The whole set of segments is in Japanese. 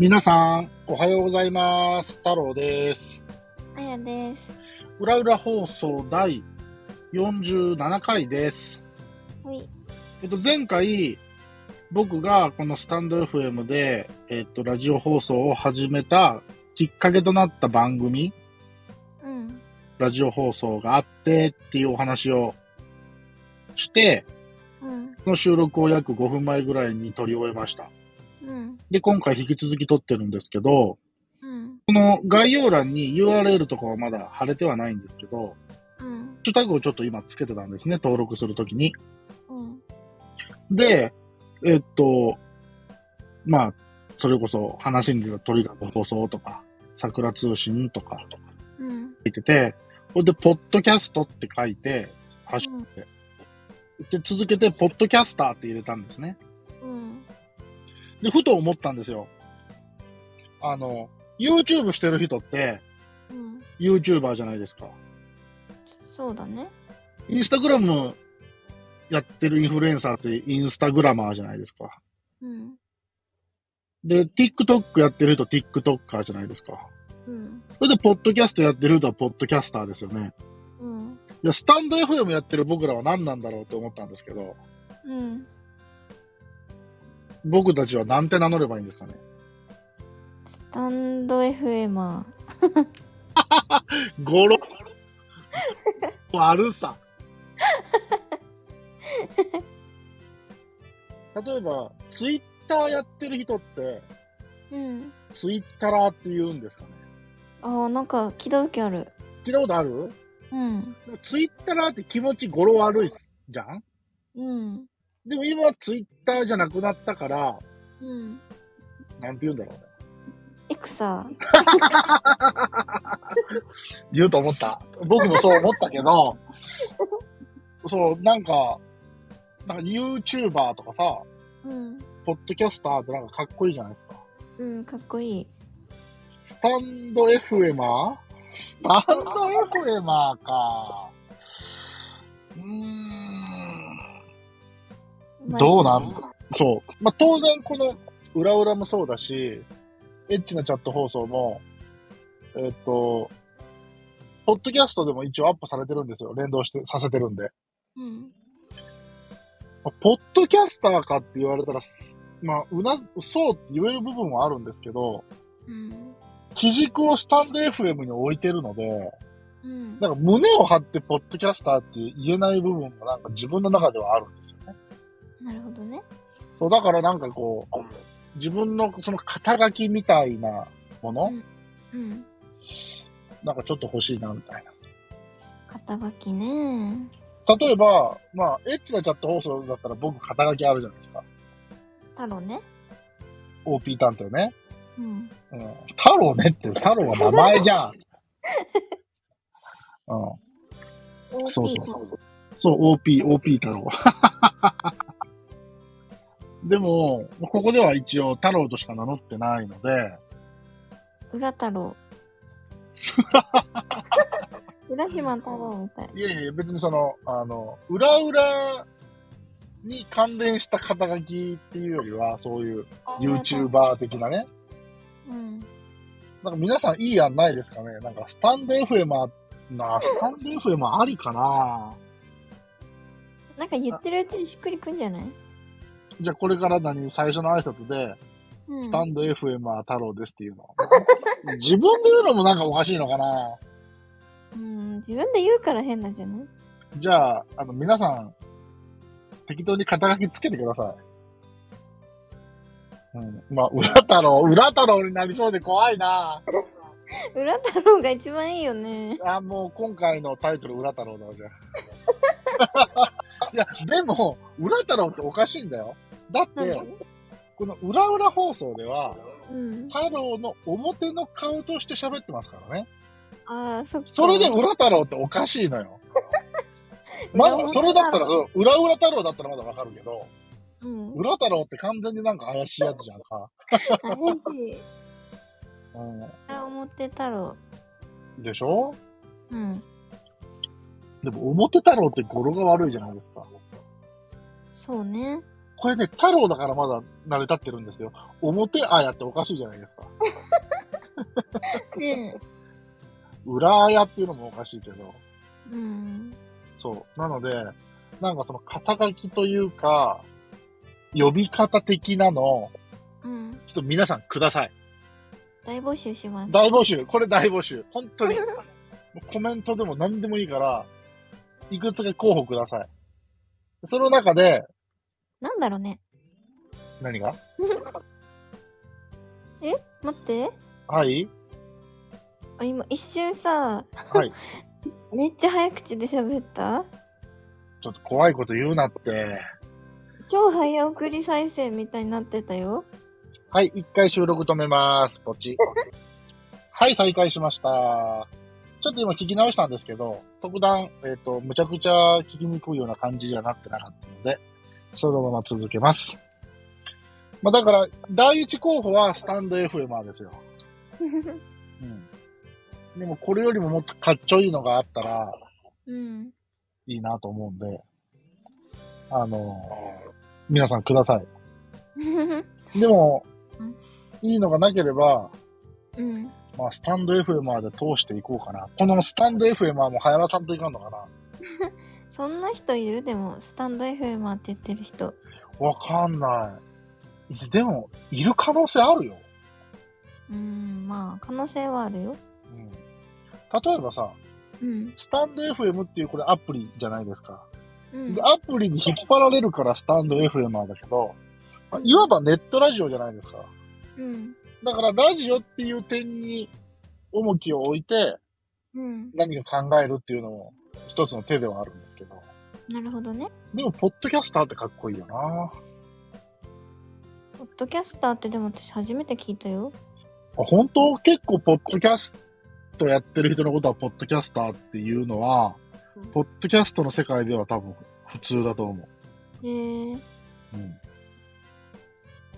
皆さん、おはようございます。太郎です。あやです。裏裏放送第47回です。ほい。えっと、前回、僕がこのスタンド FM で、えっと、ラジオ放送を始めたきっかけとなった番組、うん。ラジオ放送があってっていうお話をして、うん。その収録を約5分前ぐらいに撮り終えました。うん。で、今回引き続き撮ってるんですけど、うん。この概要欄に URL とかはまだ貼れてはないんですけど、うん。ハッシュタグをちょっと今つけてたんですね、登録するときに。うん。で、えっと、まあ、それこそ話に出た鳥が放送とか、桜通信とか、とかうん。書いてて、ほんで、ポッドキャストって書いて、ハッシュタグで。で、続けて、ポッドキャスターって入れたんですね。うん。で、ふと思ったんですよ。あの、YouTube してる人って、うん。YouTuber じゃないですか。そうだね。インスタグラムやってるインフルエンサーってインスタグラマーじゃないですか。うん。で、TikTok やってる人 TikToker じゃないですか。うん。それで、ポッドキャストやってる人はポッドキャスターですよね。うん。いや、スタンド FM やってる僕らは何なんだろうって思ったんですけど、うん。僕たちはなんて名乗ればいいんですかね？スタンド FM。ゴロ。悪さ。例えば、ツイッターやってる人って、うん。ツイッターって言うんですかね？ああ、なんか聞いた時ある。聞いたことある？うん。ツイッターって気持ち語呂悪いじゃん？うん。でも今ツイッターじゃなくなったから、うん。なんて言うんだろうね。エクサ言うと思った。僕もそう思ったけど、そう、なんか、なんか YouTuber とかさ、うん。ポッドキャスターってなんかかっこいいじゃないですか。うん、かっこいい。スタンド FMR? スタンド FMR か。うーん。どうなん？そう。まあ、当然この裏裏もそうだし、エッチなチャット放送も、えっと、ポッドキャストでも一応アップされてるんですよ。連動して、させてるんで。うん。まあポッドキャスターかって言われたら、すまあ、うな、そうって言える部分はあるんですけど、うん。基軸をスタンド FM に置いてるので、うん。なんか胸を張ってポッドキャスターって言えない部分もなんか自分の中ではあるん。なるほどね。そう、だからなんかこう、自分のその肩書きみたいなもの、うん。なんかちょっと欲しいなみたいな。肩書きね。例えば、まあ、エッチなチャット放送だったら僕肩書きあるじゃないですか。太郎ね。OP 探偵ね。うん。うん。太郎ねって、太郎は名前じゃん。うん。そうそうそう。そう、OP、OP 太郎。でも、ここでは一応太郎としか名乗ってないので、裏太郎。浦島太郎みたい。いやいや、別にその、あの、裏裏に関連した肩書きっていうよりは、そういう YouTuber 的なね。うん。なんか皆さんいい案ないですかね？なんかスタンド FM な、スタンド FM ありかな？なんか言ってるうちにしっくりくんじゃない？じゃあこれから何最初の挨拶で、うん。スタンド FM は太郎ですっていうの。自分で言うのもなんかおかしいのかなうん、自分で言うから変なんじゃない？じゃあ、あの、皆さん、適当に肩書きつけてください。うん。まあ、裏太郎、裏太郎になりそうで怖いな裏太郎が一番いいよね。あ、もう今回のタイトル裏太郎だわ、じゃあ。いや、でも、裏太郎っておかしいんだよ。だって、この裏裏放送では、うん。太郎の表の顔として喋ってますからね。ああ、そっか。それで裏太郎っておかしいのよ。まだ、それだったら、うん裏裏太郎だったらまだわかるけど、うん。裏太郎って完全になんか怪しいやつじゃんか。怪しい。うあ、表太郎。ん。でしょ？うん。でも表太郎って語呂が悪いじゃないですか。そうね。これね、太郎だからまだ成り立ってるんですよ。表あやっておかしいじゃないですか。ね裏あやっていうのもおかしいけど。え。うん。そう。なので、なんかその肩書きというか、呼び方的なの、うん。ちょっと皆さんください。大募集します。大募集。これ大募集。本当に。コメントでも何でもいいから、いくつか候補ください。その中で、なんだろうね。何が？待って。はい？あ、今一瞬さ、はい。めっちゃ早口で喋った？ちょっと怖いこと言うなって。超早送り再生みたいになってたよ。はい、一回収録止めます。ポチ。はい、再開しました。ちょっと今聞き直したんですけど、特段、えっ、と、むちゃくちゃ聞きにくいような感じにはなってなかったので、そのまま続けます。まあだから、第一候補はスタンド FMR ですよ。うん。でもこれよりももっとかっちょいいのがあったらうん。いいなと思うんで、あの皆さんください。でもうん、いいのがなければ、うん。まあ、スタンド FM まで通していこうかな。このスタンド FM はもう、はやらさんといかんのかな そんな人いる？でも、スタンド FM って言ってる人。わかんない。でも、いる可能性あるよ。うん、まあ、可能性はあるよ。うん。例えばさ、うん。スタンド FM っていうこれアプリじゃないですか。うんで、。アプリに引っ張られるからスタンド FM なんだけど、まあいわばネットラジオじゃないですか。うん。だからラジオっていう点に重きを置いてうん。何か考えるっていうのも一つの手ではあるんですけど。なるほどね。でも、ポッドキャスターってかっこいいよなポッドキャスターってでも私初めて聞いたよ。あ本当？結構、ポッドキャストやってる人のことは、ポッドキャスターっていうのはうん、ポッドキャストの世界では多分普通だと思う。へえ。うん。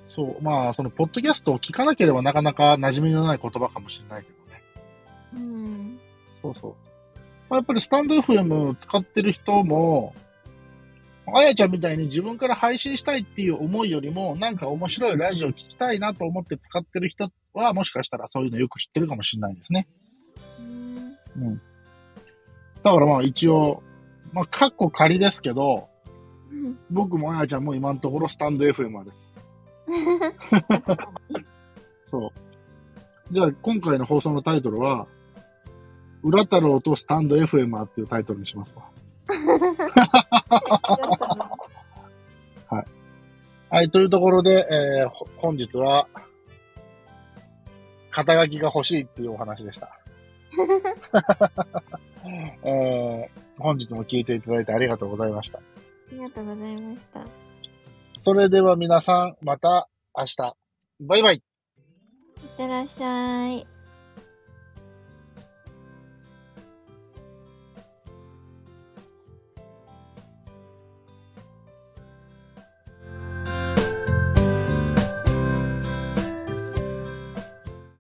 そう、まあ、その、ポッドキャストを聞かなければなかなか馴染みのない言葉かもしれないけどね。うん。そうそう。まあ、やっぱりスタンド FM 使ってる人も、あやちゃんみたいに自分から配信したいっていう思いよりも、なんか面白いラジオ聞きたいなと思って使ってる人は、もしかしたらそういうのよく知ってるかもしれないですね。うん。うん。だからまあ一応、まあ、カッコ仮ですけど、うん僕もあやちゃんも今のところスタンド FM です。そう。じゃあ今回の放送のタイトルは、裏太郎とスタンド FM っていうタイトルにしますわ。はい、というところで、えーほ本日は、肩書きが欲しいっていうお話でした。えー本日も聞いていただいてありがとうございました。ありがとうございました。いそれでは皆さん、また明日。バイバイ。ってらっしゃい。